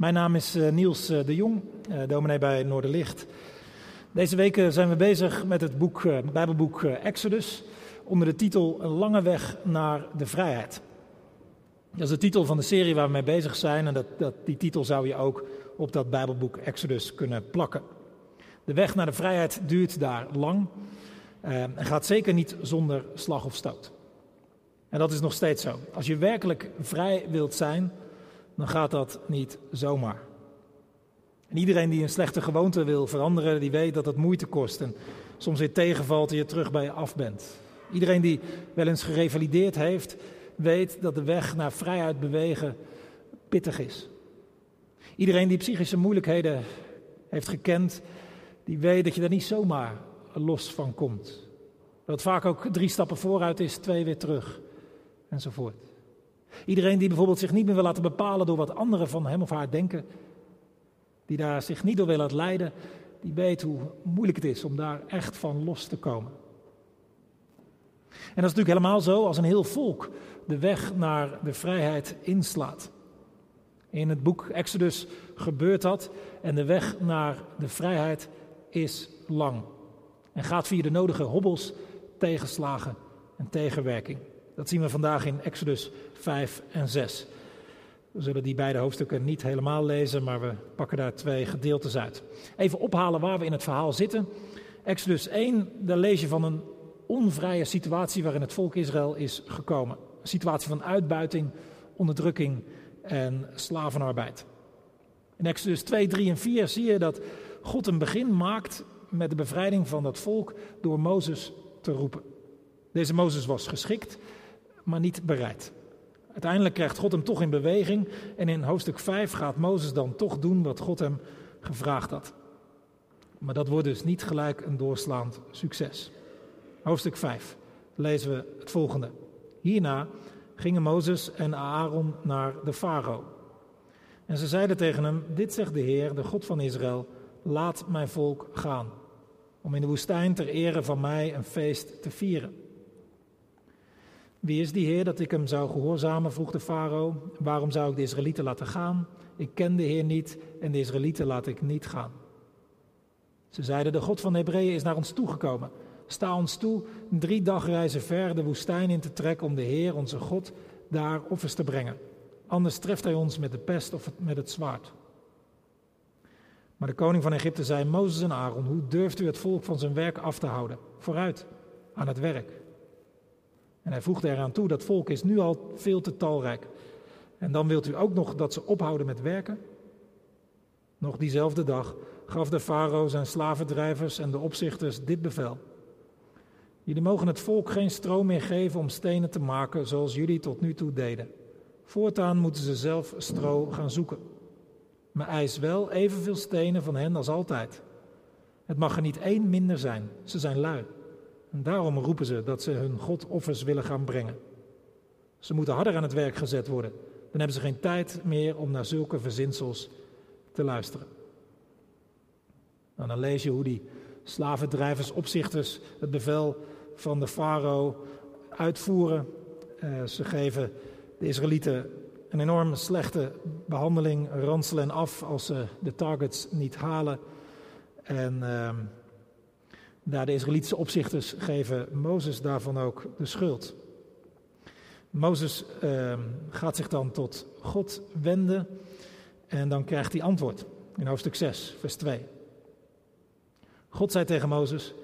Mijn naam is eh, Niels eh, de Jong, uh, dominee bij Noorderlicht. Deze weken zijn we bezig met het boek, Bijbelboek Exodus onder de titel Een lange weg naar de vrijheid. Dat is de titel van de serie waar we mee bezig zijn en dat, dat, die titel zou je ook op dat Bijbelboek Exodus kunnen plakken. De weg naar de vrijheid duurt daar lang en gaat zeker niet zonder slag of stoot. En dat is nog steeds zo. Als je werkelijk vrij wilt zijn, dan gaat dat niet zomaar. En iedereen die een slechte gewoonte wil veranderen, die weet dat het moeite kost en soms weer tegenvalt en je terug bij je af bent. Iedereen die wel eens gerevalideerd heeft, weet dat de weg naar vrijheid bewegen pittig is. Iedereen die psychische moeilijkheden heeft gekend, die weet dat je er niet zomaar los van komt. Dat vaak ook drie stappen vooruit is, twee weer terug enzovoort. Iedereen die bijvoorbeeld zich niet meer wil laten bepalen door wat anderen van hem of haar denken, die daar zich niet door wil laten leiden, die weet hoe moeilijk het is om daar echt van los te komen. En dat is natuurlijk helemaal zo als een heel volk de weg naar de vrijheid inslaat. In het boek Exodus gebeurt dat en de weg naar de vrijheid is lang. En gaat via de nodige hobbels, tegenslagen en tegenwerking. Dat zien we vandaag in Exodus 5 en 6. We zullen die beide hoofdstukken niet helemaal lezen, maar we pakken daar twee gedeeltes uit. Even ophalen waar we in het verhaal zitten. Exodus 1, daar lees je van een onvrije situatie waarin het volk Israël is gekomen. Een situatie van uitbuiting, onderdrukking en slavenarbeid. In Exodus 2, 3 en 4 zie je dat God een begin maakt met de bevrijding van dat volk door Mozes te roepen. Deze Mozes was geschikt maar niet bereid. Uiteindelijk krijgt God hem toch in beweging en in hoofdstuk 5 gaat Mozes dan toch doen wat God hem gevraagd had. Maar dat wordt dus niet gelijk een doorslaand succes. Hoofdstuk 5 lezen we het volgende. Hierna gingen Mozes en Aaron naar de farao. En ze zeiden tegen hem: Dit zegt de Heer, de God van Israël: Laat mijn volk gaan, om in de woestijn ter ere van mij een feest te vieren. Wie is die Heer dat ik hem zou gehoorzamen? vroeg de farao. Waarom zou ik de Israëlieten laten gaan? Ik ken de Heer niet en de Israëlieten laat ik niet gaan. Ze zeiden: De God van Hebreeën is naar ons toegekomen. Sta ons toe drie dagreizen ver de woestijn in te trekken om de Heer, onze God, daar offers te brengen. Anders treft hij ons met de pest of met het zwaard. Maar de koning van Egypte zei: Mozes en Aaron, hoe durft u het volk van zijn werk af te houden? Vooruit, aan het werk. En hij voegde eraan toe, dat volk is nu al veel te talrijk. En dan wilt u ook nog dat ze ophouden met werken? Nog diezelfde dag gaf de farao zijn slavendrijvers en de opzichters dit bevel. Jullie mogen het volk geen stroom meer geven om stenen te maken zoals jullie tot nu toe deden. Voortaan moeten ze zelf stro gaan zoeken. Maar eis wel evenveel stenen van hen als altijd. Het mag er niet één minder zijn, ze zijn lui. En daarom roepen ze dat ze hun God offers willen gaan brengen. Ze moeten harder aan het werk gezet worden. Dan hebben ze geen tijd meer om naar zulke verzinsels te luisteren. Nou, dan lees je hoe die slavendrijvers, opzichters het bevel van de farao uitvoeren. Eh, ze geven de Israëlieten een enorm slechte behandeling, ranselen af als ze de targets niet halen. En uh, de Israëlitische opzichters geven Mozes daarvan ook de schuld. Mozes uh, gaat zich dan tot God wenden en dan krijgt hij antwoord in hoofdstuk 6, vers 2. God zei tegen Mozes: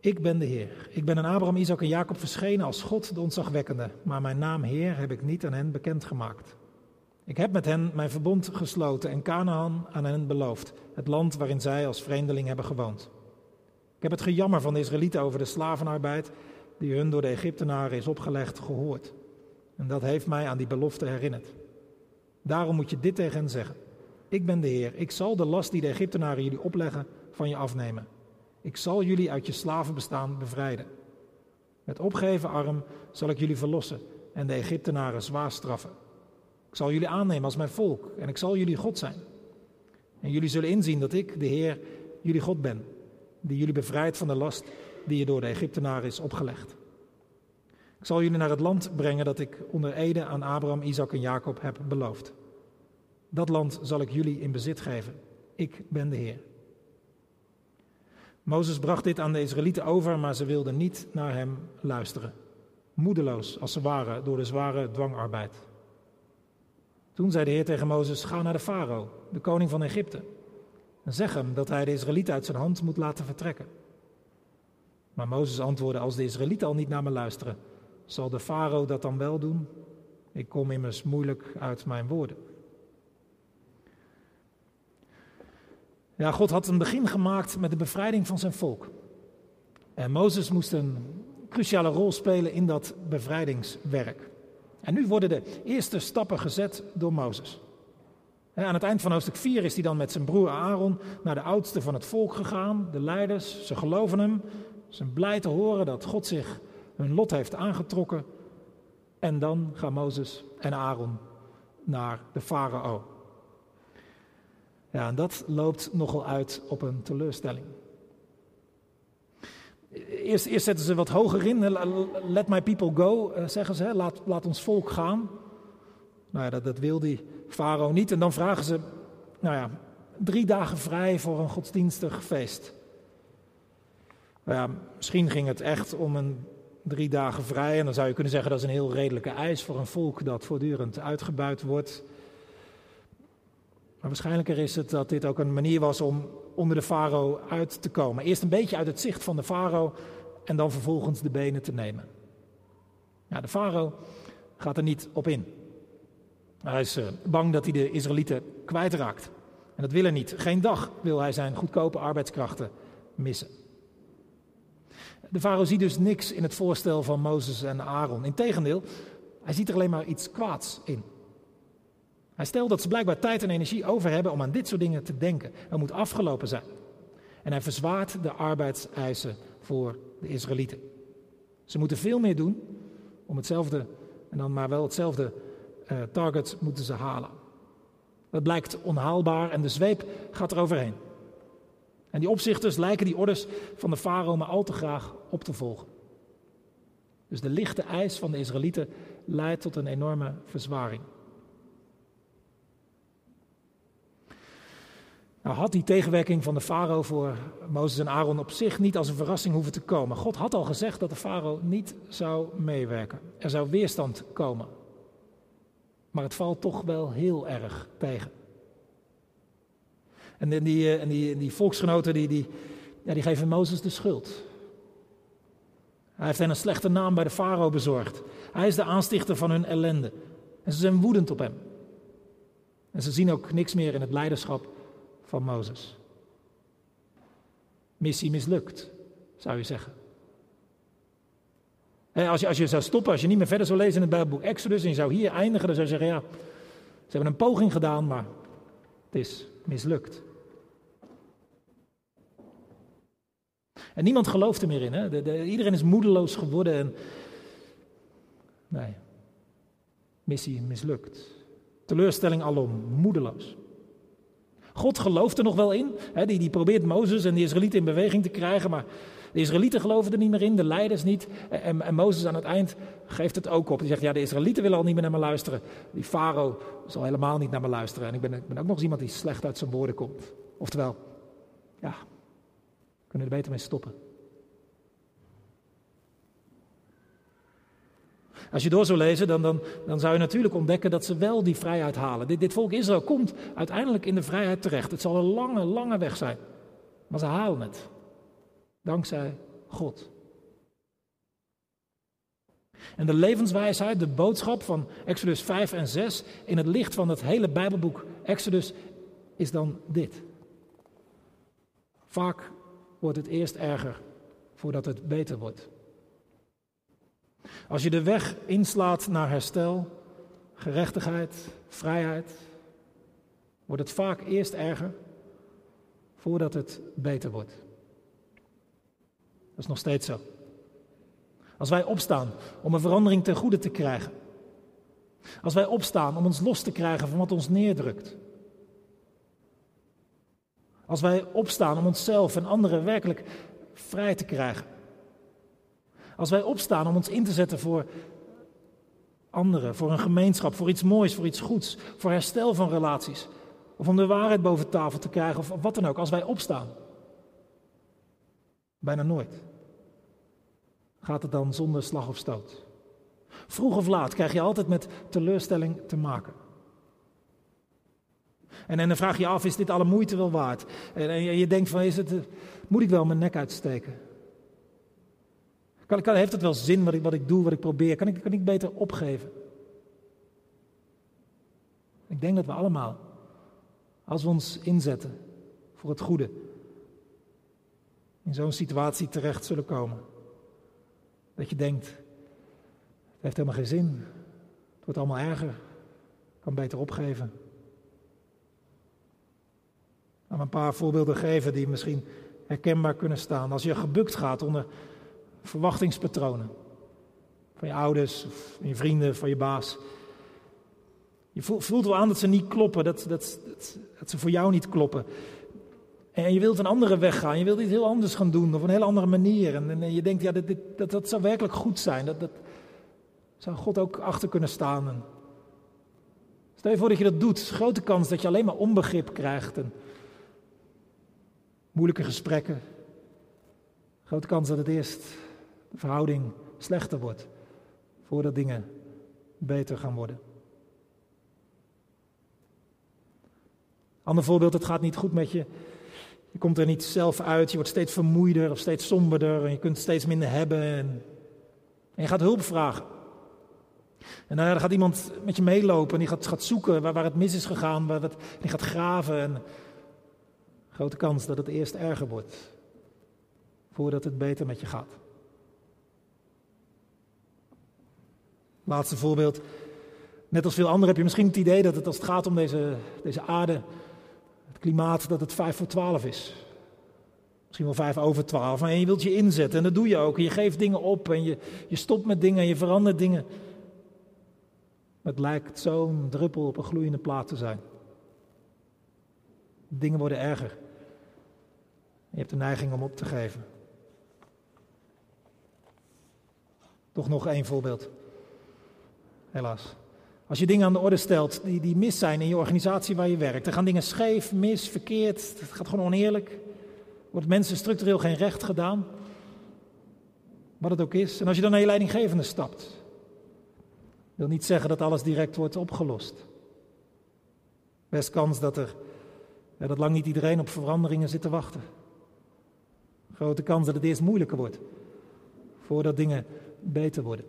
Ik ben de Heer. Ik ben aan Abraham, Isaac en Jacob verschenen als God de ontzagwekkende, maar mijn naam Heer heb ik niet aan hen bekendgemaakt. Ik heb met hen mijn verbond gesloten en Canaan aan hen beloofd, het land waarin zij als vreemdeling hebben gewoond. Ik heb het gejammer van de Israëlieten over de slavenarbeid die hun door de Egyptenaren is opgelegd gehoord. En dat heeft mij aan die belofte herinnerd. Daarom moet je dit tegen hen zeggen. Ik ben de Heer. Ik zal de last die de Egyptenaren jullie opleggen van je afnemen. Ik zal jullie uit je slavenbestaan bevrijden. Met opgeven arm zal ik jullie verlossen en de Egyptenaren zwaar straffen. Ik zal jullie aannemen als mijn volk en ik zal jullie God zijn. En jullie zullen inzien dat ik, de Heer, jullie God ben, die jullie bevrijdt van de last die je door de Egyptenaren is opgelegd. Ik zal jullie naar het land brengen dat ik onder Ede aan Abraham, Isaac en Jacob heb beloofd. Dat land zal ik jullie in bezit geven. Ik ben de Heer. Mozes bracht dit aan de Israëlieten over, maar ze wilden niet naar hem luisteren. Moedeloos als ze waren door de zware dwangarbeid. Toen zei de Heer tegen Mozes: Ga naar de farao, de koning van Egypte. Zeg hem dat hij de Israëlieten uit zijn hand moet laten vertrekken. Maar Mozes antwoordde: Als de Israëlieten al niet naar me luisteren, zal de farao dat dan wel doen? Ik kom immers moeilijk uit mijn woorden. Ja, God had een begin gemaakt met de bevrijding van zijn volk. En Mozes moest een cruciale rol spelen in dat bevrijdingswerk. En nu worden de eerste stappen gezet door Mozes. Aan het eind van hoofdstuk 4 is hij dan met zijn broer Aaron naar de oudste van het volk gegaan, de leiders. Ze geloven hem. Ze zijn blij te horen dat God zich hun lot heeft aangetrokken. En dan gaan Mozes en Aaron naar de farao. Ja, en dat loopt nogal uit op een teleurstelling. Eerst, eerst zetten ze wat hoger in. Let my people go, eh, zeggen ze. Laat, laat ons volk gaan. Nou ja, dat, dat wil die farao niet. En dan vragen ze, nou ja, drie dagen vrij voor een godsdienstig feest. Nou ja, misschien ging het echt om een drie dagen vrij. En dan zou je kunnen zeggen dat is een heel redelijke eis voor een volk dat voortdurend uitgebuit wordt. Maar waarschijnlijker is het dat dit ook een manier was om onder de farao uit te komen. Eerst een beetje uit het zicht van de farao en dan vervolgens de benen te nemen. Ja, de farao gaat er niet op in. Hij is eh, bang dat hij de Israëlieten kwijtraakt. En dat wil hij niet. Geen dag wil hij zijn goedkope arbeidskrachten missen. De farao ziet dus niks in het voorstel van Mozes en Aaron. Integendeel, hij ziet er alleen maar iets kwaads in. Hij stelt dat ze blijkbaar tijd en energie over hebben om aan dit soort dingen te denken. Het moet afgelopen zijn. En hij verzwaart de arbeidseisen voor de Israëlieten. Ze moeten veel meer doen om hetzelfde, en dan maar wel hetzelfde uh, target moeten ze halen. Dat blijkt onhaalbaar en de zweep gaat er overheen. En die opzichters lijken die orders van de farao maar al te graag op te volgen. Dus de lichte eis van de Israëlieten leidt tot een enorme verzwaring. Nou had die tegenwerking van de farao voor Mozes en Aaron op zich niet als een verrassing hoeven te komen. God had al gezegd dat de farao niet zou meewerken. Er zou weerstand komen. Maar het valt toch wel heel erg tegen. En die, en die, die volksgenoten die, die, ja, die geven Mozes de schuld. Hij heeft hen een slechte naam bij de farao bezorgd. Hij is de aanstichter van hun ellende. En ze zijn woedend op hem. En ze zien ook niks meer in het leiderschap van Mozes. Missie mislukt, zou je zeggen. Als je, als je zou stoppen, als je niet meer verder zou lezen in het Bijbelboek Exodus en je zou hier eindigen, dan zou je zeggen, ja, ze hebben een poging gedaan, maar het is mislukt. En niemand gelooft er meer in. Hè? De, iedereen is moedeloos geworden en. Nee. Missie mislukt. Teleurstelling alom, moedeloos. God gelooft er nog wel in. Hè? Die, die probeert Mozes en de Israëlieten in beweging te krijgen, maar de Israëlieten geloven er niet meer in, de leiders niet. En, en Mozes aan het eind geeft het ook op. Die zegt, ja, de Israëlieten willen al niet meer naar me luisteren. Die farao zal helemaal niet naar me luisteren. En ik ben, ik ben ook nog eens iemand die slecht uit zijn woorden komt. Oftewel, ja, kunnen er beter mee stoppen. Als je door zou lezen, dan, dan, dan zou je natuurlijk ontdekken dat ze wel die vrijheid halen. Dit, dit volk Israël komt uiteindelijk in de vrijheid terecht. Het zal een lange, lange weg zijn. Maar ze halen het. Dankzij God. En de levenswijsheid, de boodschap van Exodus 5 en 6 in het licht van het hele Bijbelboek Exodus is dan dit. Vaak wordt het eerst erger voordat het beter wordt. Als je de weg inslaat naar herstel, gerechtigheid, vrijheid, wordt het vaak eerst erger voordat het beter wordt. Is nog steeds zo. Als wij opstaan om een verandering ten goede te krijgen. Als wij opstaan om ons los te krijgen van wat ons neerdrukt. Als wij opstaan om onszelf en anderen werkelijk vrij te krijgen. Als wij opstaan om ons in te zetten voor anderen, voor een gemeenschap, voor iets moois, voor iets goeds, voor herstel van relaties. Of om de waarheid boven tafel te krijgen, of wat dan ook, als wij opstaan. Bijna nooit. Gaat het dan zonder slag of stoot? Vroeg of laat krijg je altijd met teleurstelling te maken. En, en dan vraag je je af, is dit alle moeite wel waard? En, en je, denkt van, is het, moet ik wel mijn nek uitsteken? Kan, kan, heeft het wel zin wat ik, wat ik doe, wat ik probeer? Kan ik, kan ik beter opgeven? Ik denk dat we allemaal, als we ons inzetten voor het goede, in zo'n situatie terecht zullen komen. Dat je denkt, het heeft helemaal geen zin, het wordt allemaal erger, kan beter opgeven. Ik ga een paar voorbeelden geven die misschien herkenbaar kunnen staan. Als je gebukt gaat onder verwachtingspatronen van je ouders, van je vrienden, van je baas. Je voelt wel aan dat ze niet kloppen, dat, dat, dat ze voor jou niet kloppen. En je wilt een andere weg gaan, je wilt iets heel anders gaan doen, op een heel andere manier. En, je denkt, ja, dit, dat, dat zou werkelijk goed zijn. Dat, dat zou God ook achter kunnen staan. Stel je voor dat je dat doet, grote kans dat je alleen maar onbegrip krijgt. En moeilijke gesprekken. Grote kans dat het eerst de verhouding slechter wordt, voordat dingen beter gaan worden. Ander voorbeeld, het gaat niet goed met je. Je komt er niet zelf uit, je wordt steeds vermoeider of steeds somberder en je kunt steeds minder hebben. En, je gaat hulp vragen. En dan gaat iemand met je meelopen en die gaat, gaat zoeken waar, waar, het mis is gegaan, waar het, die gaat graven. En grote kans dat het eerst erger wordt, voordat het beter met je gaat. Laatste voorbeeld. Net als veel anderen heb je misschien het idee dat het als het gaat om deze, deze aarde, klimaat, dat het vijf voor twaalf is. Misschien wel vijf over twaalf. En je wilt je inzetten en dat doe je ook. Je geeft dingen op en je, je stopt met dingen en je verandert dingen. Het lijkt zo'n druppel op een gloeiende plaat te zijn. Dingen worden erger. Je hebt de neiging om op te geven. Toch nog één voorbeeld. Helaas. Als je dingen aan de orde stelt die, die mis zijn in je organisatie waar je werkt, dan gaan dingen scheef, mis, verkeerd, het gaat gewoon oneerlijk. Wordt mensen structureel geen recht gedaan. Wat het ook is. En als je dan naar je leidinggevende stapt, wil niet zeggen dat alles direct wordt opgelost. Best kans dat er, dat lang niet iedereen op veranderingen zit te wachten. Grote kans dat het eerst moeilijker wordt, voordat dingen beter worden.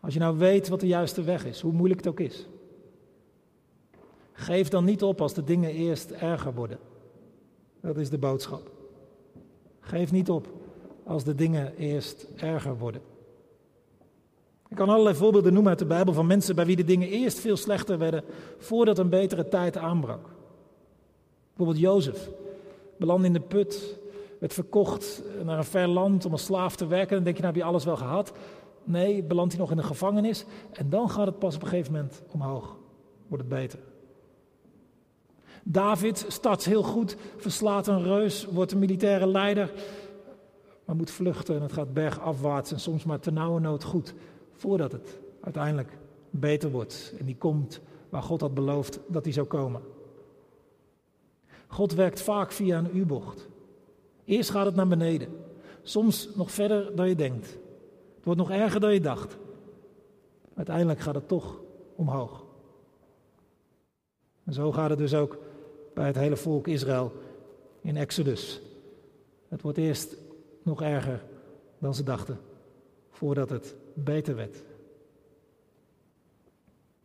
Als je nou weet wat de juiste weg is, hoe moeilijk het ook is. Geef dan niet op als de dingen eerst erger worden. Dat is de boodschap. Geef niet op als de dingen eerst erger worden. Ik kan allerlei voorbeelden noemen uit de Bijbel van mensen bij wie de dingen eerst veel slechter werden voordat een betere tijd aanbrak. Bijvoorbeeld Jozef belandde in de put, werd verkocht naar een ver land om als slaaf te werken. Dan denk je, nou heb je alles wel gehad. Nee, belandt hij nog in de gevangenis en dan gaat het pas op een gegeven moment omhoog. Wordt het beter. David start heel goed, verslaat een reus, wordt een militaire leider, maar moet vluchten en het gaat bergafwaarts en soms maar nood goed, voordat het uiteindelijk beter wordt en die komt waar God had beloofd dat hij zou komen. God werkt vaak via een U-bocht. Eerst gaat het naar beneden, soms nog verder dan je denkt. Het wordt nog erger dan je dacht. Uiteindelijk gaat het toch omhoog. En zo gaat het dus ook bij het hele volk Israël in Exodus. Het wordt eerst nog erger dan ze dachten, voordat het beter werd.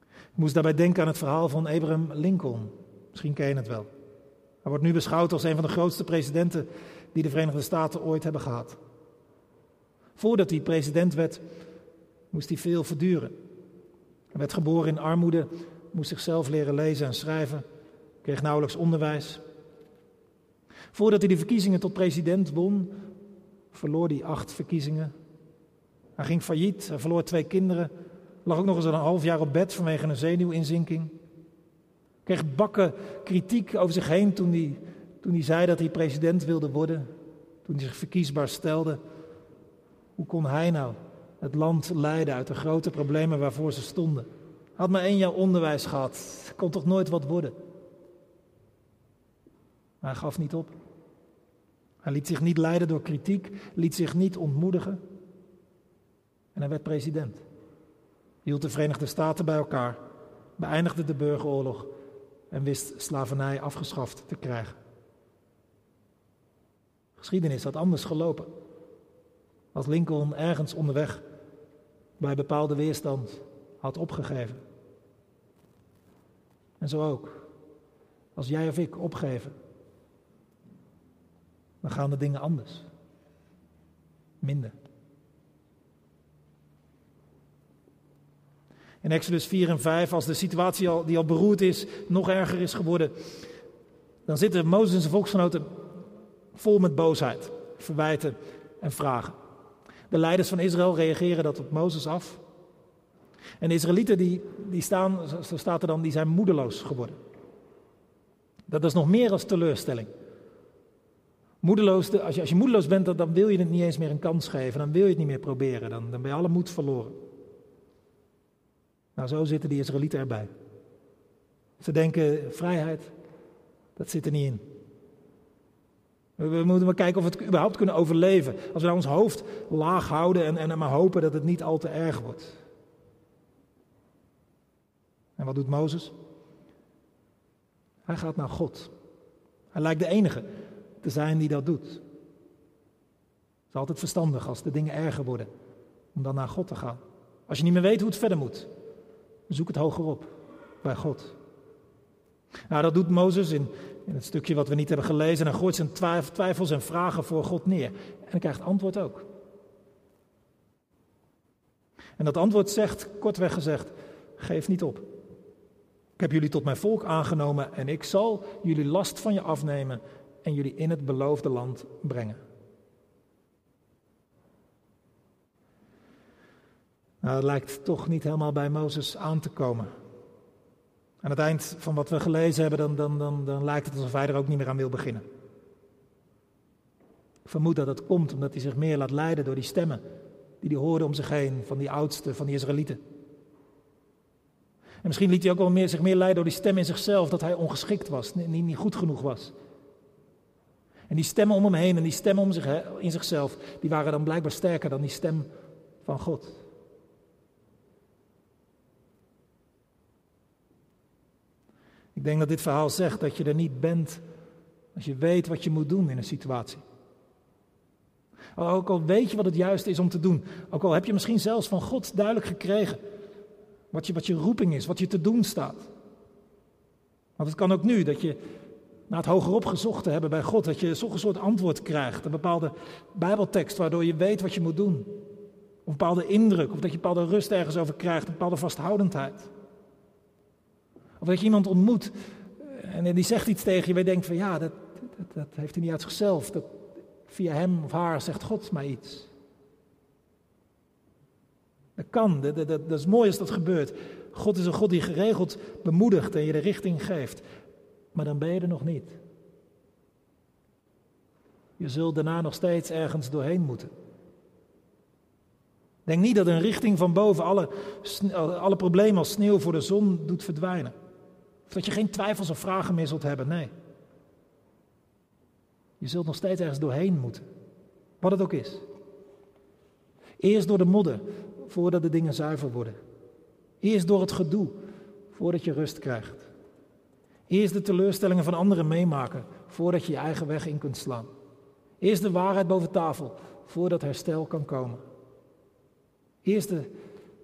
Ik moest daarbij denken aan het verhaal van Abraham Lincoln. Misschien ken je het wel. Hij wordt nu beschouwd als een van de grootste presidenten die de Verenigde Staten ooit hebben gehad. Voordat hij president werd, moest hij veel verduren. Hij werd geboren in armoede, moest zichzelf leren lezen en schrijven, kreeg nauwelijks onderwijs. Voordat hij de verkiezingen tot president won, verloor hij acht verkiezingen. Hij ging failliet, hij verloor twee kinderen, lag ook nog eens een half jaar op bed vanwege een zenuwinzinking. Kreeg bakken kritiek over zich heen toen hij, toen hij zei dat hij president wilde worden, toen hij zich verkiesbaar stelde. Hoe kon hij nou het land leiden uit de grote problemen waarvoor ze stonden. Had maar één jaar onderwijs gehad, kon toch nooit wat worden. Maar hij gaf niet op. Hij liet zich niet leiden door kritiek, liet zich niet ontmoedigen. En hij werd president. Hield de Verenigde Staten bij elkaar, beëindigde de burgeroorlog en wist slavernij afgeschaft te krijgen. Geschiedenis had anders gelopen. Als Lincoln ergens onderweg bij bepaalde weerstand had opgegeven. En zo ook. Als jij of ik opgeven, dan gaan de dingen anders. Minder. In Exodus 4 en 5, als de situatie al, die al beroerd is, nog erger is geworden, dan zitten Mozes en zijn volksgenoten vol met boosheid, verwijten en vragen. De leiders van Israël reageren dat op Mozes af. En de Israëlieten die, die staan, zo staat er dan, die zijn moedeloos geworden. Dat is nog meer als teleurstelling. Moedeloos, als, je, als je moedeloos bent, dan, wil je het niet eens meer een kans geven. Dan wil je het niet meer proberen. Dan, dan ben je alle moed verloren. Nou, zo zitten die Israëlieten erbij. Ze denken, vrijheid, dat zit er niet in. We moeten maar kijken of we het überhaupt kunnen overleven. Als we nou ons hoofd laag houden en, en maar hopen dat het niet al te erg wordt. En wat doet Mozes? Hij gaat naar God. Hij lijkt de enige te zijn die dat doet. Het is altijd verstandig als de dingen erger worden, om dan naar God te gaan. Als je niet meer weet hoe het verder moet, zoek het hoger op, bij God. Nou, dat doet Mozes in, in het stukje wat we niet hebben gelezen. En hij gooit zijn twijfels en vragen voor God neer. En hij krijgt antwoord ook. En dat antwoord zegt, kortweg gezegd, geef niet op. Ik heb jullie tot mijn volk aangenomen en ik zal jullie last van je afnemen en jullie in het beloofde land brengen. Nou, dat lijkt toch niet helemaal bij Mozes aan te komen. Aan het eind van wat we gelezen hebben, dan, dan, dan, dan lijkt het alsof hij er ook niet meer aan wil beginnen. Ik vermoed dat dat komt omdat hij zich meer laat leiden door die stemmen die hij hoorde om zich heen van die oudsten, van die Israëlieten. En misschien liet hij ook wel meer, zich meer leiden door die stem in zichzelf, dat hij ongeschikt was, niet, niet goed genoeg was. En die stemmen om hem heen en die stemmen om zich, in zichzelf, die waren dan blijkbaar sterker dan die stem van God. Ik denk dat dit verhaal zegt dat je er niet bent als je weet wat je moet doen in een situatie. Ook al weet je wat het juiste is om te doen, ook al heb je misschien zelfs van God duidelijk gekregen wat je, wat je roeping is, wat je te doen staat. Want het kan ook nu dat je na het hogerop gezocht te hebben bij God, dat je zo'n soort antwoord krijgt, een bepaalde bijbeltekst waardoor je weet wat je moet doen. Of een bepaalde indruk, of dat je bepaalde rust ergens over krijgt, een bepaalde vasthoudendheid. Dat je iemand ontmoet en die zegt iets tegen je, je denkt van ja, dat, dat, dat heeft hij niet uit zichzelf. Dat, via hem of haar zegt God mij iets. Dat kan, dat, dat, dat is mooi als dat gebeurt. God is een God die geregeld bemoedigt en je de richting geeft. Maar dan ben je er nog niet. Je zult daarna nog steeds ergens doorheen moeten. Denk niet dat een richting van boven alle, alle problemen als sneeuw voor de zon doet verdwijnen. Dat je geen twijfels of vragen meer zult hebben, nee. Je zult nog steeds ergens doorheen moeten. Wat het ook is. Eerst door de modder, voordat de dingen zuiver worden. Eerst door het gedoe, voordat je rust krijgt. Eerst de teleurstellingen van anderen meemaken, voordat je je eigen weg in kunt slaan. Eerst de waarheid boven tafel, voordat herstel kan komen. Eerst de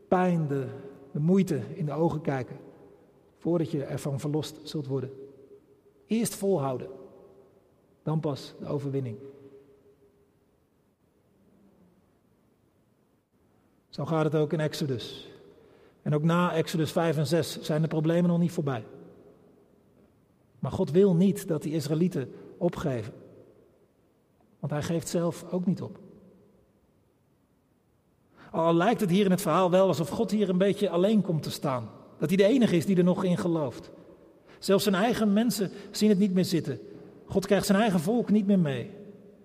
pijn, de, de moeite in de ogen kijken, voordat je ervan verlost zult worden. Eerst volhouden, dan pas de overwinning. Zo gaat het ook in Exodus. En ook na Exodus 5 en 6 zijn de problemen nog niet voorbij. Maar God wil niet dat die Israëlieten opgeven. Want hij geeft zelf ook niet op. Al lijkt het hier in het verhaal wel alsof God hier een beetje alleen komt te staan. Dat hij de enige is die er nog in gelooft. Zelfs zijn eigen mensen zien het niet meer zitten. God krijgt zijn eigen volk niet meer mee.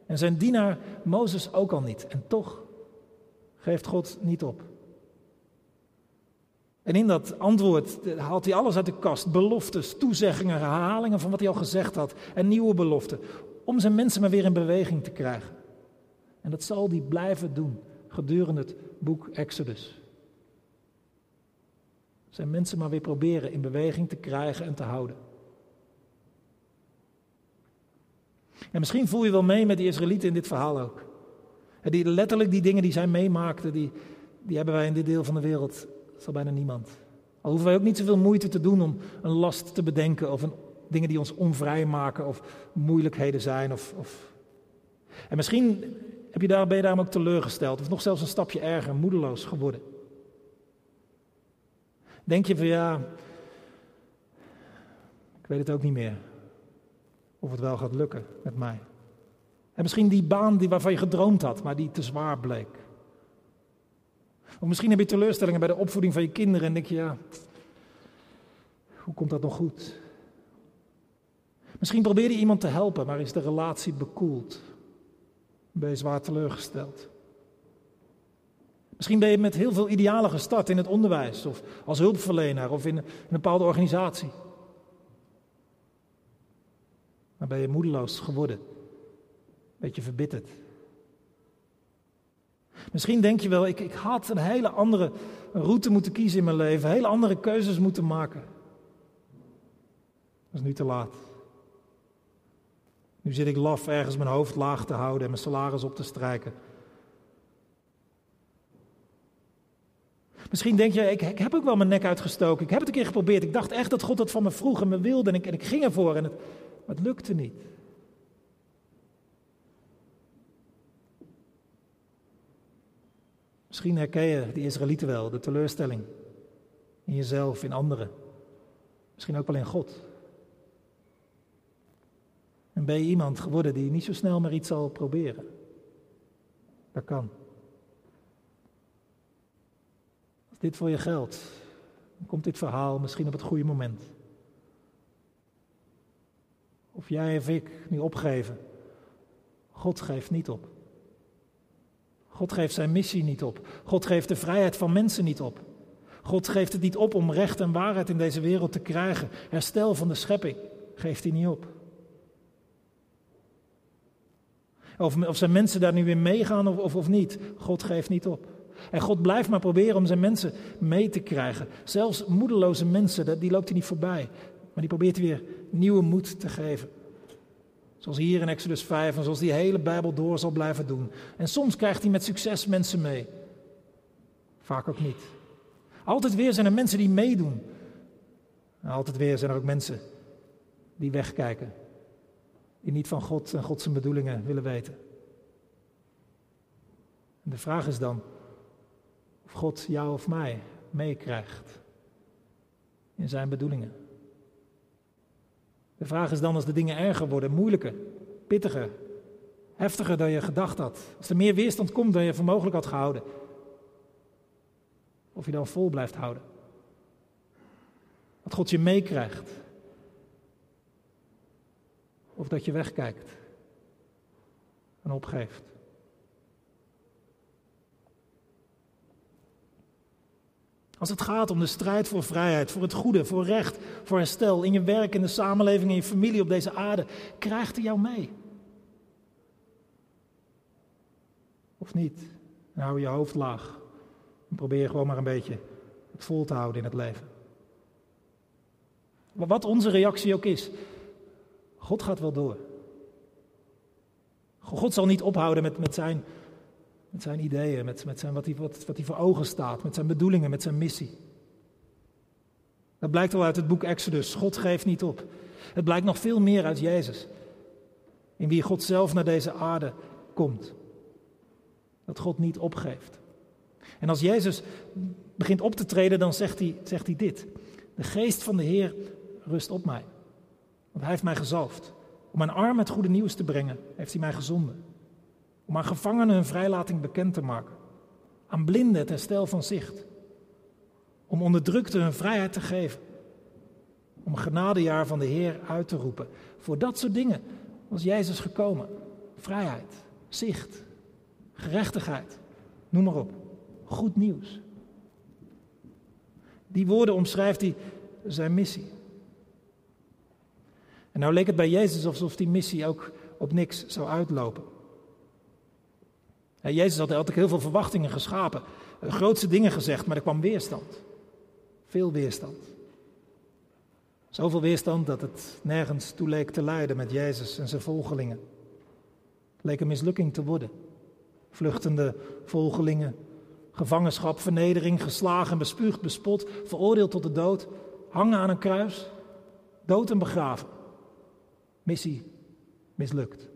En zijn dienaar Mozes ook al niet. En toch geeft God niet op. En in dat antwoord haalt hij alles uit de kast: beloftes, toezeggingen, herhalingen van wat hij al gezegd had en nieuwe beloften. Om zijn mensen maar weer in beweging te krijgen. En dat zal hij blijven doen gedurende het boek Exodus. Zijn mensen maar weer proberen in beweging te krijgen en te houden. En misschien voel je wel mee met die Israëlieten in dit verhaal ook. Die, letterlijk die dingen die zij meemaakten, die, die hebben wij in dit deel van de wereld, zal bijna niemand. Al hoeven wij ook niet zoveel moeite te doen om een last te bedenken of een, dingen die ons onvrij maken of moeilijkheden zijn. Of, of... En misschien heb je daar, ben je daarom ook teleurgesteld of nog zelfs een stapje erger, moedeloos geworden. Denk je van ja, ik weet het ook niet meer of het wel gaat lukken met mij. En misschien die baan die waarvan je gedroomd had, maar die te zwaar bleek. Of misschien heb je teleurstellingen bij de opvoeding van je kinderen en denk je, ja, hoe komt dat nog goed? Misschien probeer je iemand te helpen, maar is de relatie bekoeld. Ben je zwaar teleurgesteld. Misschien ben je met heel veel idealen gestart in het onderwijs, of als hulpverlener, of in een bepaalde organisatie. Maar ben je moedeloos geworden, beetje verbitterd. Misschien denk je wel, ik, ik had een hele andere route moeten kiezen in mijn leven, hele andere keuzes moeten maken. Dat is nu te laat. Nu zit ik laf ergens mijn hoofd laag te houden en mijn salaris op te strijken. Misschien denk je, ik, heb ook wel mijn nek uitgestoken. Ik heb het een keer geprobeerd. Ik dacht echt dat God dat van me vroeg en me wilde. En ik, en ik ging ervoor. En het, maar het lukte niet. Misschien herken je die Israëlieten wel, de teleurstelling in jezelf, in anderen. Misschien ook wel in God. En ben je iemand geworden die niet zo snel meer iets zal proberen? Dat kan. Dit voor je geldt, dan komt dit verhaal misschien op het goede moment. Of jij of ik nu opgeven. God geeft niet op. God geeft zijn missie niet op. God geeft de vrijheid van mensen niet op. God geeft het niet op om recht en waarheid in deze wereld te krijgen. Herstel van de schepping geeft hij niet op. Of, of zijn mensen daar nu weer meegaan of, of, of niet. God geeft niet op. En God blijft maar proberen om zijn mensen mee te krijgen. Zelfs moedeloze mensen, die loopt hij niet voorbij. Maar die probeert hij weer nieuwe moed te geven. Zoals hier in Exodus 5 en zoals die hele Bijbel door zal blijven doen. En soms krijgt hij met succes mensen mee. Vaak ook niet. Altijd weer zijn er mensen die meedoen. En altijd weer zijn er ook mensen die wegkijken. Die niet van God en God zijn bedoelingen willen weten. En de vraag is dan God jou of mij meekrijgt in zijn bedoelingen. De vraag is dan als de dingen erger worden, moeilijker, pittiger, heftiger dan je gedacht had. Als er meer weerstand komt dan je voor mogelijk had gehouden. Of je dan vol blijft houden. Dat God je meekrijgt. Of dat je wegkijkt en opgeeft. Als het gaat om de strijd voor vrijheid, voor het goede, voor recht, voor herstel in je werk, in de samenleving, in je familie op deze aarde, krijgt hij jou mee? Of niet? Hou je hoofd laag en probeer gewoon maar een beetje het vol te houden in het leven. Maar wat onze reactie ook is, God gaat wel door. God zal niet ophouden met, met zijn met zijn ideeën, met, met zijn, wat, hij, wat, wat hij voor ogen staat, met zijn bedoelingen, met zijn missie. Dat blijkt wel uit het boek Exodus. God geeft niet op. Het blijkt nog veel meer uit Jezus. In wie God zelf naar deze aarde komt. Dat God niet opgeeft. En als Jezus begint op te treden, dan zegt hij, zegt hij dit. De geest van de Heer rust op mij. Want hij heeft mij gezalfd. Om mijn arm het goede nieuws te brengen, heeft hij mij gezonden. Om aan gevangenen hun vrijlating bekend te maken. Aan blinden het herstel van zicht. Om onderdrukten hun vrijheid te geven. Om genadejaar van de Heer uit te roepen. Voor dat soort dingen was Jezus gekomen. Vrijheid, zicht, gerechtigheid, noem maar op. Goed nieuws. Die woorden omschrijft hij zijn missie. En nou leek het bij Jezus alsof die missie ook op niks zou uitlopen. Jezus had altijd heel veel verwachtingen geschapen, grootste dingen gezegd, maar er kwam weerstand. Veel weerstand. Zoveel weerstand dat het nergens toe leek te leiden met Jezus en zijn volgelingen. Het leek een mislukking te worden. Vluchtende volgelingen, gevangenschap, vernedering, geslagen, bespuugd, bespot, veroordeeld tot de dood, hangen aan een kruis, dood en begraven. Missie mislukt,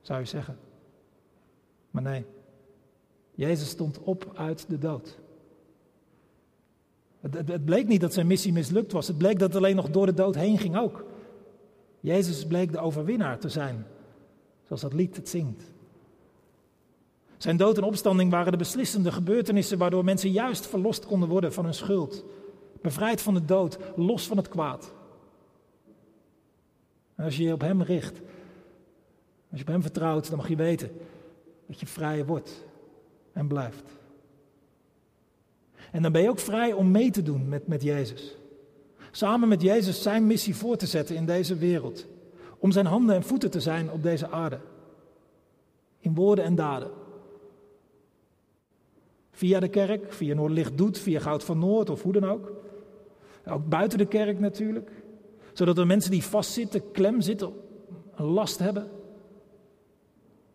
zou je zeggen. Maar nee, Jezus stond op uit de dood. Het, het, bleek niet dat zijn missie mislukt was. Het bleek dat het alleen nog door de dood heen ging ook. Jezus bleek de overwinnaar te zijn, zoals dat lied het zingt. Zijn dood en opstanding waren de beslissende gebeurtenissen waardoor mensen juist verlost konden worden van hun schuld. Bevrijd van de dood, los van het kwaad. Als je je op Hem richt, als je op Hem vertrouwt, dan mag je weten dat je vrij wordt en blijft. En dan ben je ook vrij om mee te doen met, met Jezus. Samen met Jezus zijn missie voor te zetten in deze wereld. Om zijn handen en voeten te zijn op deze aarde. In woorden en daden. Via de kerk, via Noordlicht Doet, via Goud van Noord of hoe dan ook. Ook buiten de kerk natuurlijk. Zodat er mensen die vastzitten, klem zitten, een last hebben.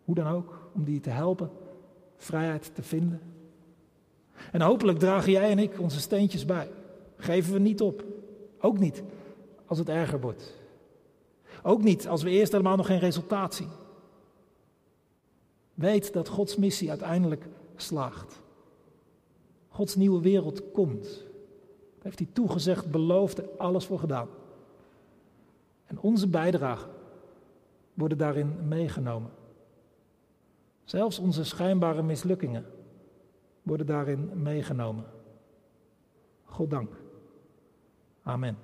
Hoe dan ook, om die te helpen vrijheid te vinden. En hopelijk dragen jij en ik onze steentjes bij. Geven we niet op. Ook niet als het erger wordt. Ook niet als we eerst helemaal nog geen resultaat zien. Weet dat Gods missie uiteindelijk slaagt. Gods nieuwe wereld komt. Daar heeft hij toegezegd, beloofd er alles voor gedaan. En onze bijdrage worden daarin meegenomen. Zelfs onze schijnbare mislukkingen worden daarin meegenomen. God dank. Amen.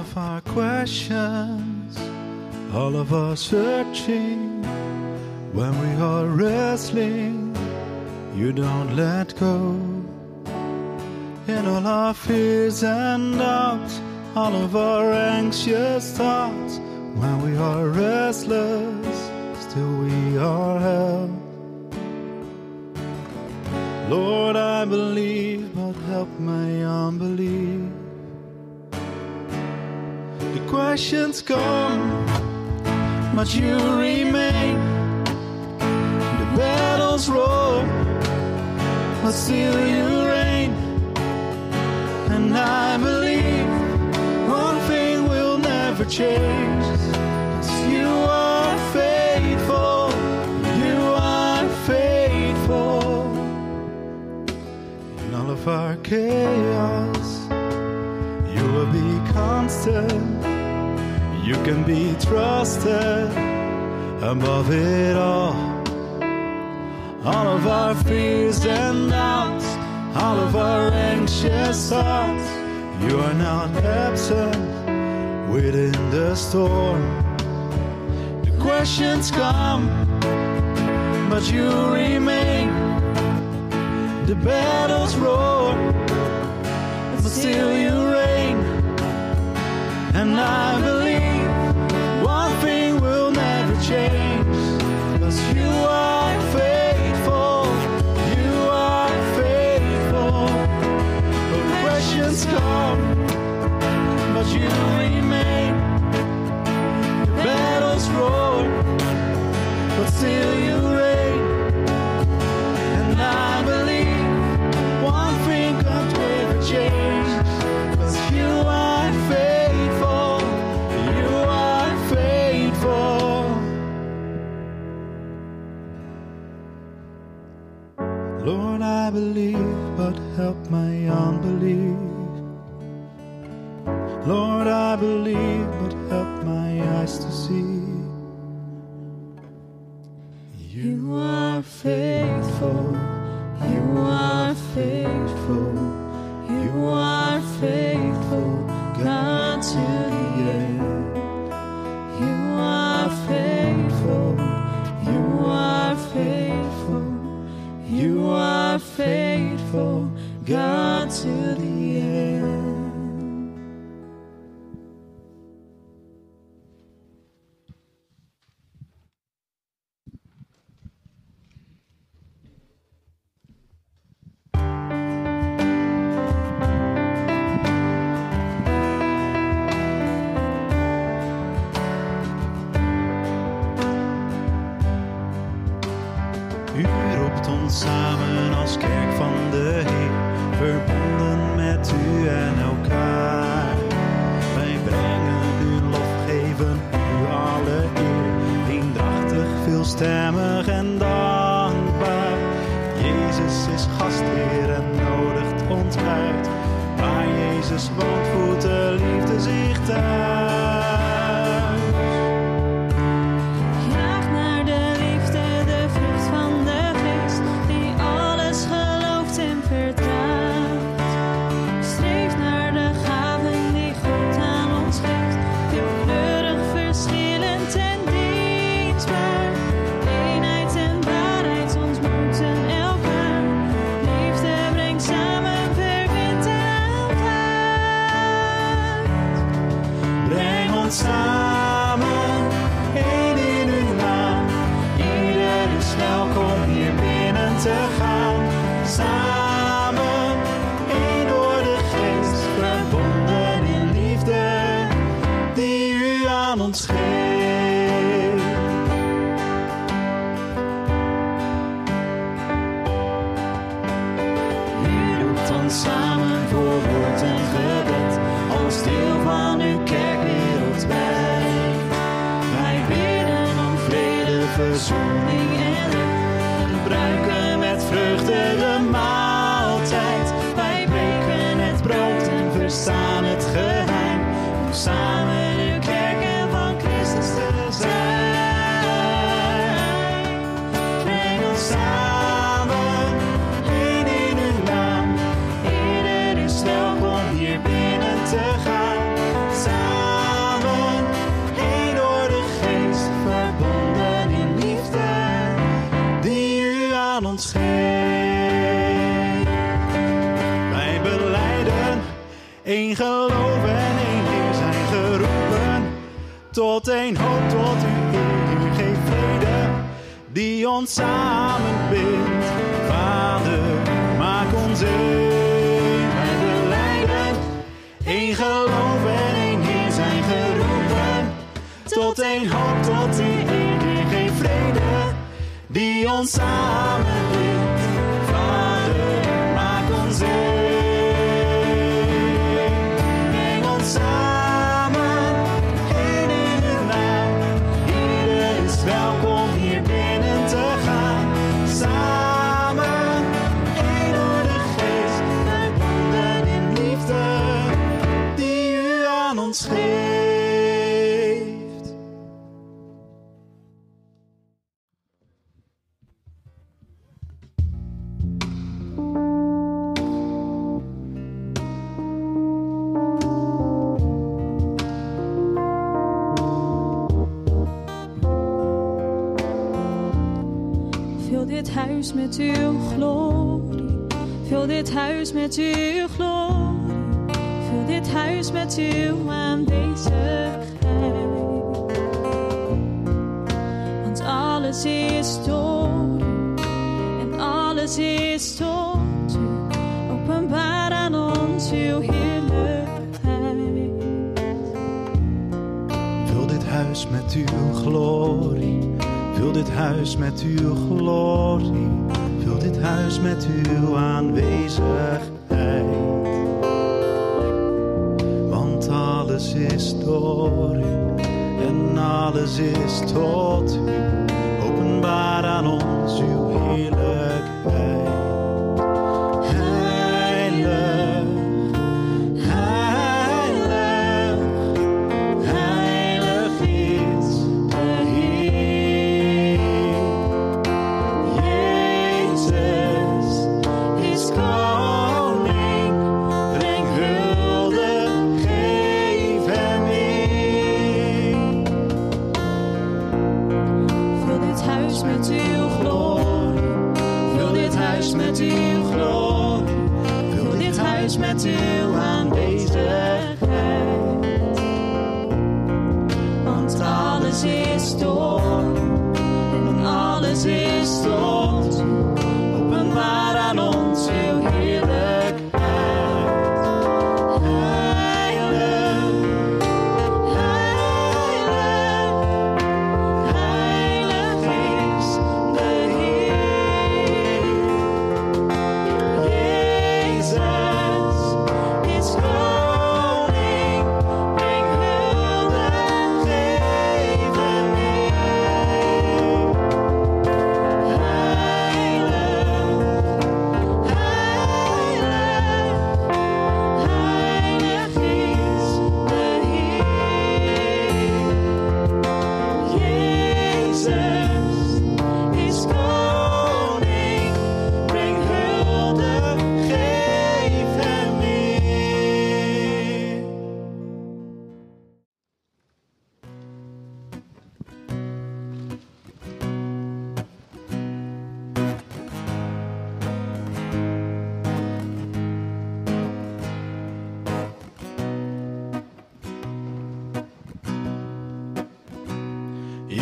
Of all of us searching when we are wrestling, you don't let go. In all our fears and doubts, all of our anxious thoughts, when we are restless, still we are held. Lord, I believe, but help my unbelief. The questions come, but you remain The battles roar, but still you reign. And I believe one thing will never change. You are faithful, you are faithful. In all of our chaos, you will be constant. You can be trusted above it all all of our fears and doubts, all of our anxious thoughts. You are not absent within the storm. The questions come, but you remain. The battles roar, but still you reign. And I believe but still you reign. samen bid, Vader, maak ons één bij de lijden. Geloof en één Heer zijn geroepen. Tot één hoop, tot die één Heer vrede. Die ons samen met uw glorie. Vul dit huis met uw glorie. Vul dit huis met uw aanwezigheid. Want alles is door. En alles is tot u. Openbaar aan ons uw heerlijkheid. Vul dit huis met uw glorie Vul dit huis met uw glorie, vul dit huis met uw aanwezigheid. Want alles is door u en alles is tot u, openbaar aan ons.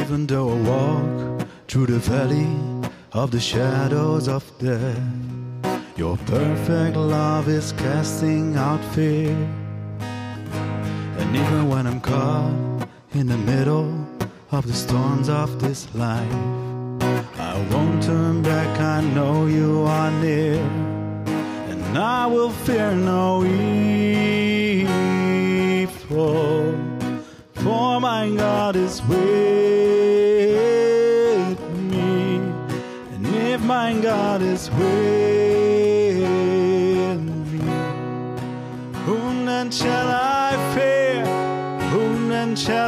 Even though I walk through the valley of the shadows of death. Your perfect love is casting out fear. And even when I'm caught in the middle of the storms of this life, I won't turn back, I know you are near. And I will fear no evil, for my God is with my God is with me, whom then shall I fear? Whom then shall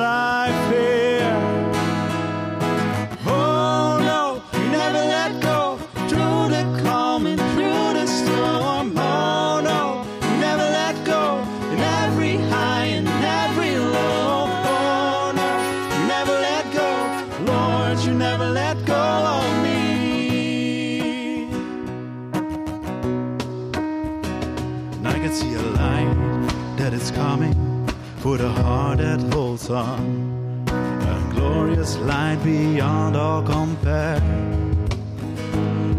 on. A glorious light beyond all compare.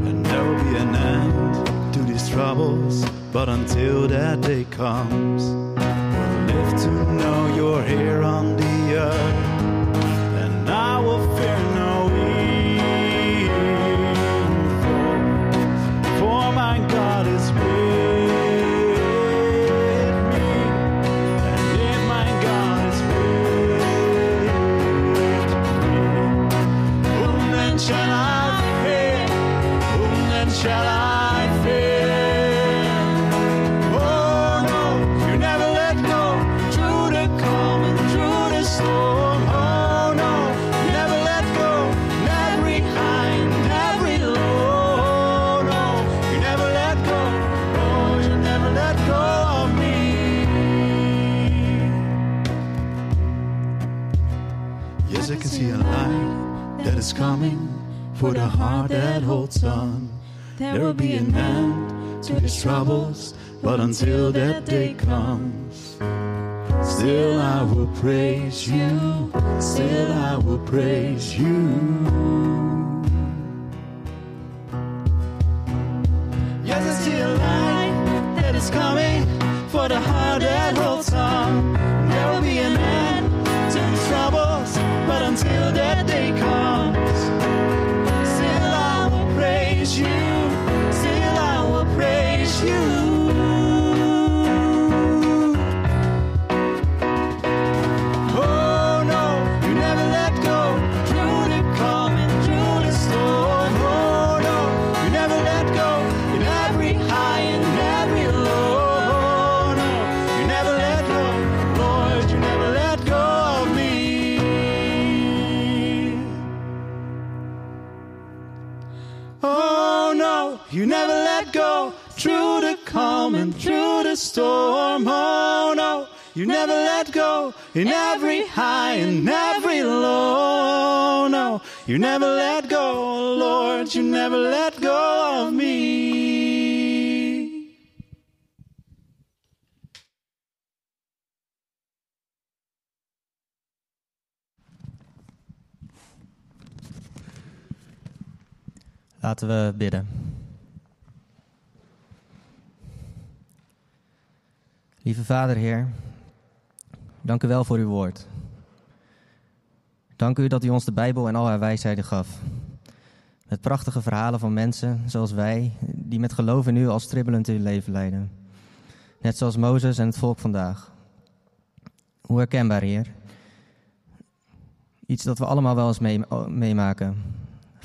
And there will be an end to these troubles, but until that day comes, we'll live to know you're here on an end to these troubles, but until that day comes, still I will praise you. Still I will praise you. Oh no, you never let go through the calm and through the storm. Oh no, you never let go in every high and every low. No, you never let go, Lord, you never let go of me. Laten we bidden. Lieve Vader, Heer, dank u wel voor uw woord. Dank u dat u ons de Bijbel en al haar wijsheden gaf. Met prachtige verhalen van mensen zoals wij, die met geloof in u al stribbelend hun leven leiden. Net zoals Mozes en het volk vandaag. Hoe herkenbaar, Heer. Iets dat we allemaal wel eens mee- meemaken.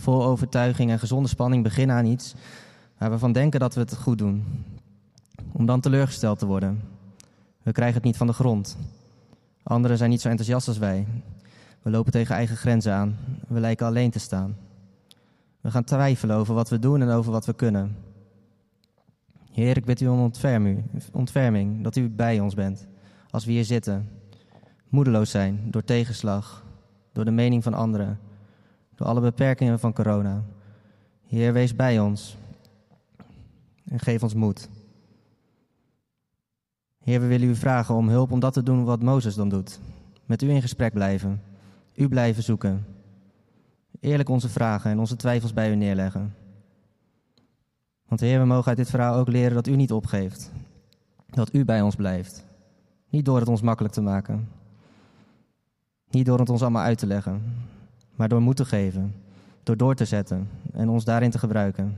Vol overtuiging en gezonde spanning beginnen aan iets waar we van denken dat we het goed doen. Om dan teleurgesteld te worden. We krijgen het niet van de grond. Anderen zijn niet zo enthousiast als wij. We lopen tegen eigen grenzen aan. We lijken alleen te staan. We gaan twijfelen over wat we doen en over wat we kunnen. Heer, ik bid u om ontferming, ontferming, dat u bij ons bent. Als we hier zitten, moedeloos zijn door tegenslag, door de mening van anderen, door alle beperkingen van corona. Heer, wees bij ons en geef ons moed. Heer, we willen u vragen om hulp om dat te doen wat Mozes dan doet. Met u in gesprek blijven, u blijven zoeken, eerlijk onze vragen en onze twijfels bij u neerleggen. Want Heer, we mogen uit dit verhaal ook leren dat u niet opgeeft. Dat u bij ons blijft. Niet door het ons makkelijk te maken. Niet door het ons allemaal uit te leggen. Maar door moed te geven. Door door te zetten en ons daarin te gebruiken.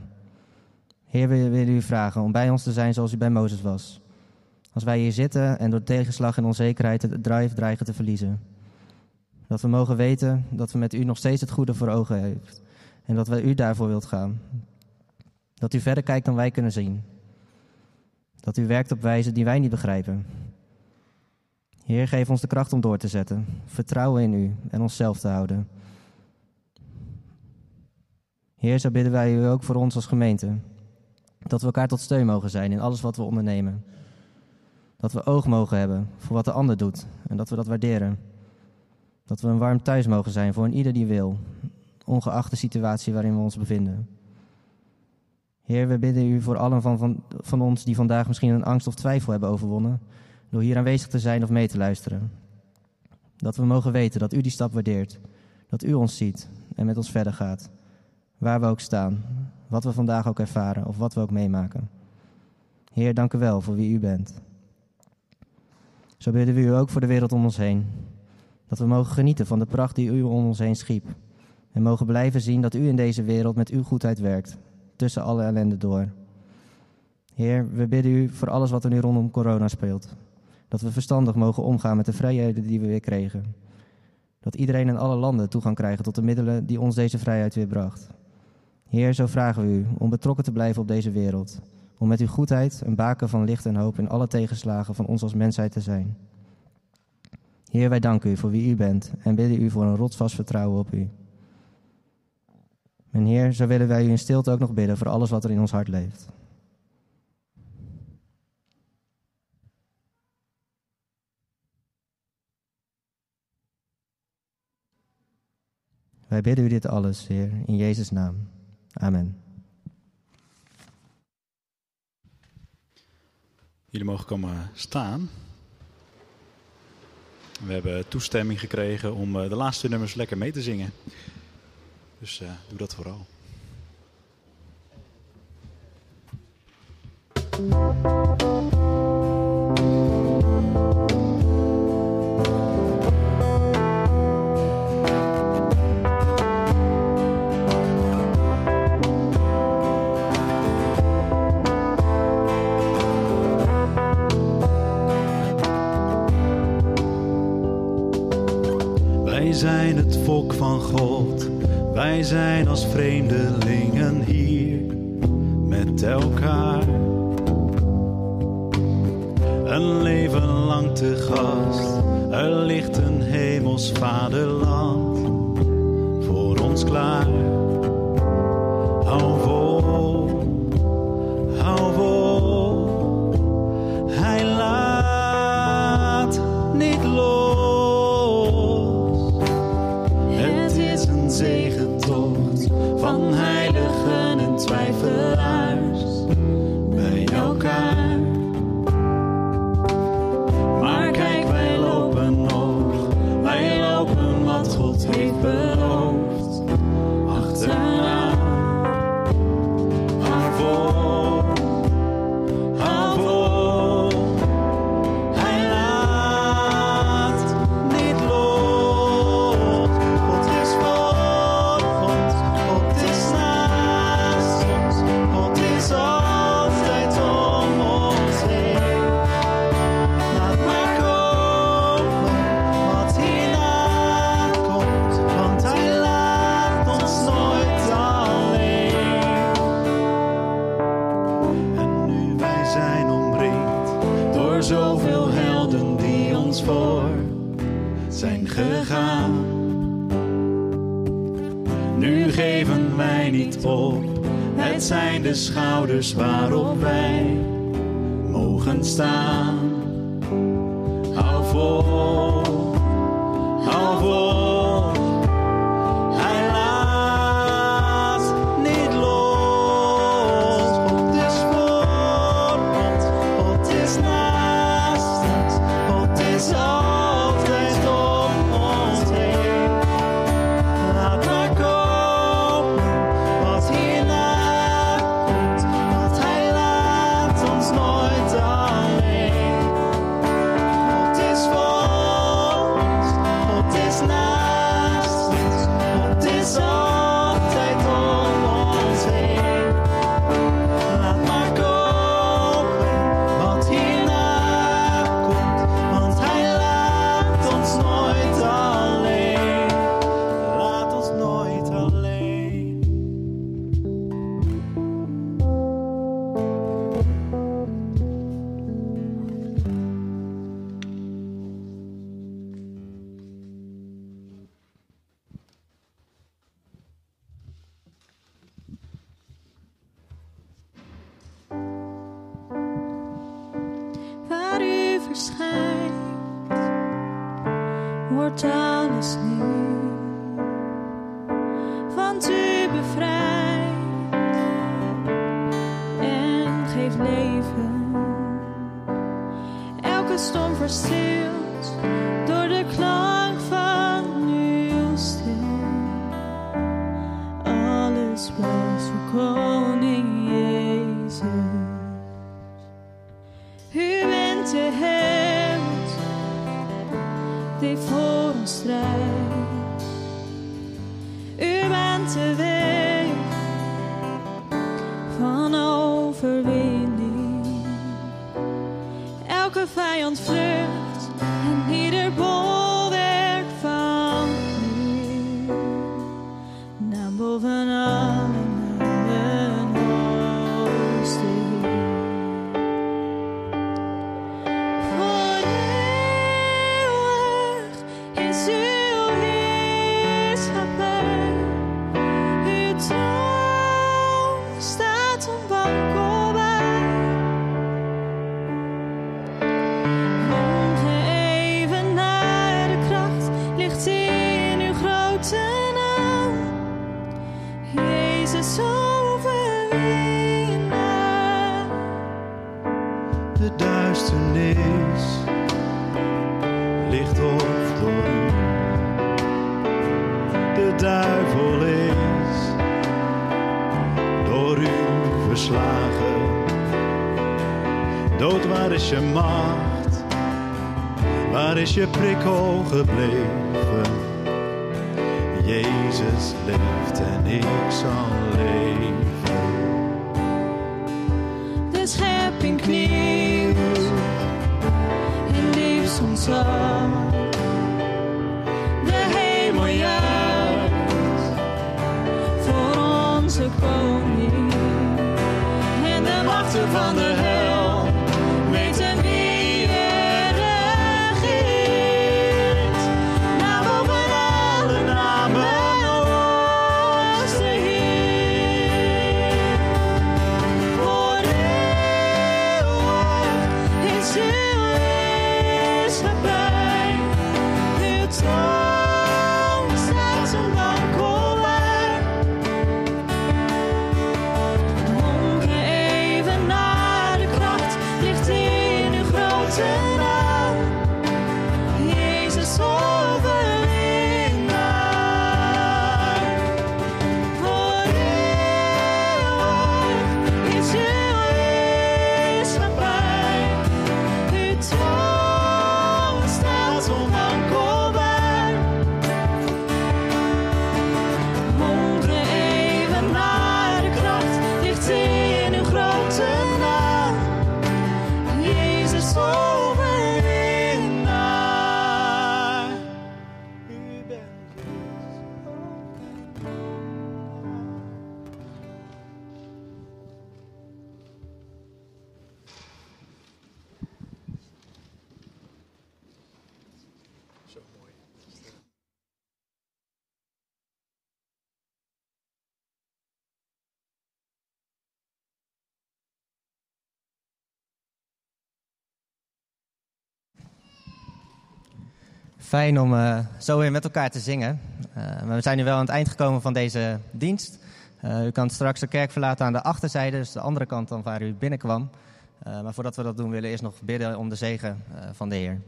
Heer, we willen u vragen om bij ons te zijn zoals u bij Mozes was. Als wij hier zitten en door tegenslag en onzekerheid het drive dreigen te verliezen. Dat we mogen weten dat we met u nog steeds het goede voor ogen heeft. En dat wij u daarvoor wilt gaan. Dat u verder kijkt dan wij kunnen zien. Dat u werkt op wijze die wij niet begrijpen. Heer, geef ons de kracht om door te zetten. Vertrouwen in u en onszelf te houden. Heer, zo bidden wij u ook voor ons als gemeente. Dat we elkaar tot steun mogen zijn in alles wat we ondernemen. Dat we oog mogen hebben voor wat de ander doet en dat we dat waarderen. Dat we een warm thuis mogen zijn voor een ieder die wil, ongeacht de situatie waarin we ons bevinden. Heer, we bidden u voor allen van, van, van ons die vandaag misschien een angst of twijfel hebben overwonnen, door hier aanwezig te zijn of mee te luisteren. Dat we mogen weten dat u die stap waardeert, dat u ons ziet en met ons verder gaat, waar we ook staan, wat we vandaag ook ervaren of wat we ook meemaken. Heer, dank u wel voor wie u bent. Zo bidden we u ook voor de wereld om ons heen. Dat we mogen genieten van de pracht die u om ons heen schiep. En mogen blijven zien dat u in deze wereld met uw goedheid werkt, tussen alle ellende door. Heer, we bidden u voor alles wat er nu rondom corona speelt. Dat we verstandig mogen omgaan met de vrijheden die we weer kregen. Dat iedereen in alle landen toegang krijgt tot de middelen die ons deze vrijheid weer bracht. Heer, zo vragen we u om betrokken te blijven op deze wereld. Om met uw goedheid een baken van licht en hoop in alle tegenslagen van ons als mensheid te zijn. Heer, wij danken u voor wie u bent en bidden u voor een rotsvast vertrouwen op u. En Heer, zo willen wij u in stilte ook nog bidden voor alles wat er in ons hart leeft. Wij bidden u dit alles, Heer, in Jezus' naam. Amen. Jullie mogen komen staan. We hebben toestemming gekregen om eh, de laatste nummers lekker mee te zingen. Dus uh, doe dat vooral. Zijn het volk van God. Wij zijn als vreemdelingen hier met elkaar. Een leven lang te gast. Er ligt een hemels vaderland voor ons klaar. Hou twijfelaars bij elkaar. Maar kijk, wij lopen nog, wij lopen wat God heeft beloofd. Schouders waarop gebleven? Fijn om eh, zo weer met elkaar te zingen. Eh, we zijn nu wel aan het eind gekomen van deze dienst. Eh, u kan straks de kerk verlaten aan de achterzijde, dus de andere kant dan waar u binnenkwam. Maar voordat we dat doen, willen we eerst nog bidden om de zegen van de Heer.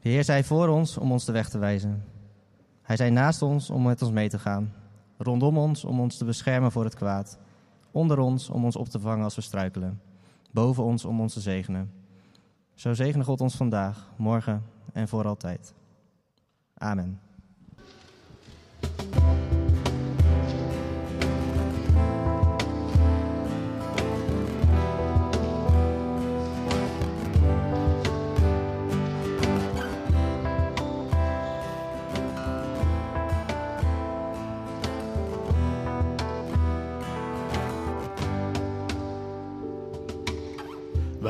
De Heer zei voor ons om ons de weg te wijzen. Hij zei naast ons om met ons mee te gaan. Rondom ons om ons te beschermen voor het kwaad. Onder ons om ons op te vangen als we struikelen. Boven ons om ons te zegenen. Zo zegene God ons vandaag, morgen en voor altijd. Amen.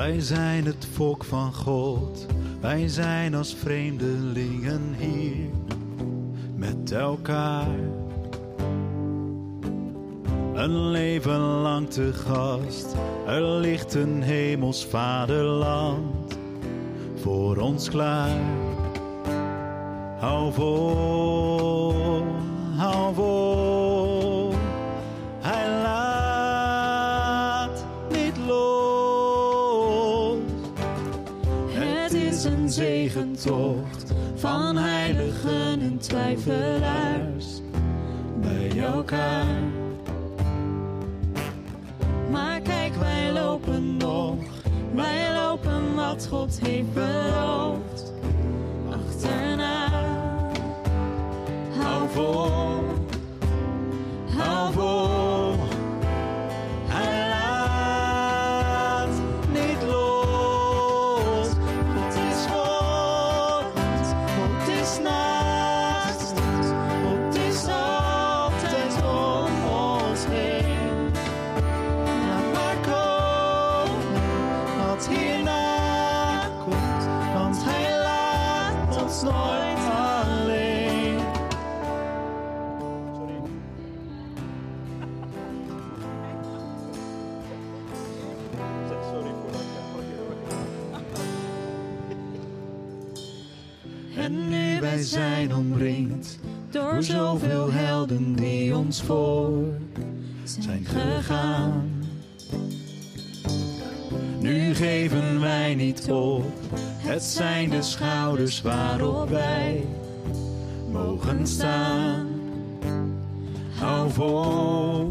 Wij zijn het volk van God, wij zijn als vreemdelingen hier met elkaar. een leven lang te gast. Er ligt een hemels vaderland voor ons klaar. Hou vol, zegentocht van heiligen en twijfelaars bij elkaar. Maar kijk, wij lopen nog, wij lopen wat God heeft beloofd. door zoveel helden die ons voor zijn gegaan. Nu geven wij niet op, het zijn de schouders waarop wij mogen staan. Hou vol,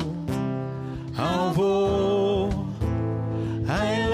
hou vol, hij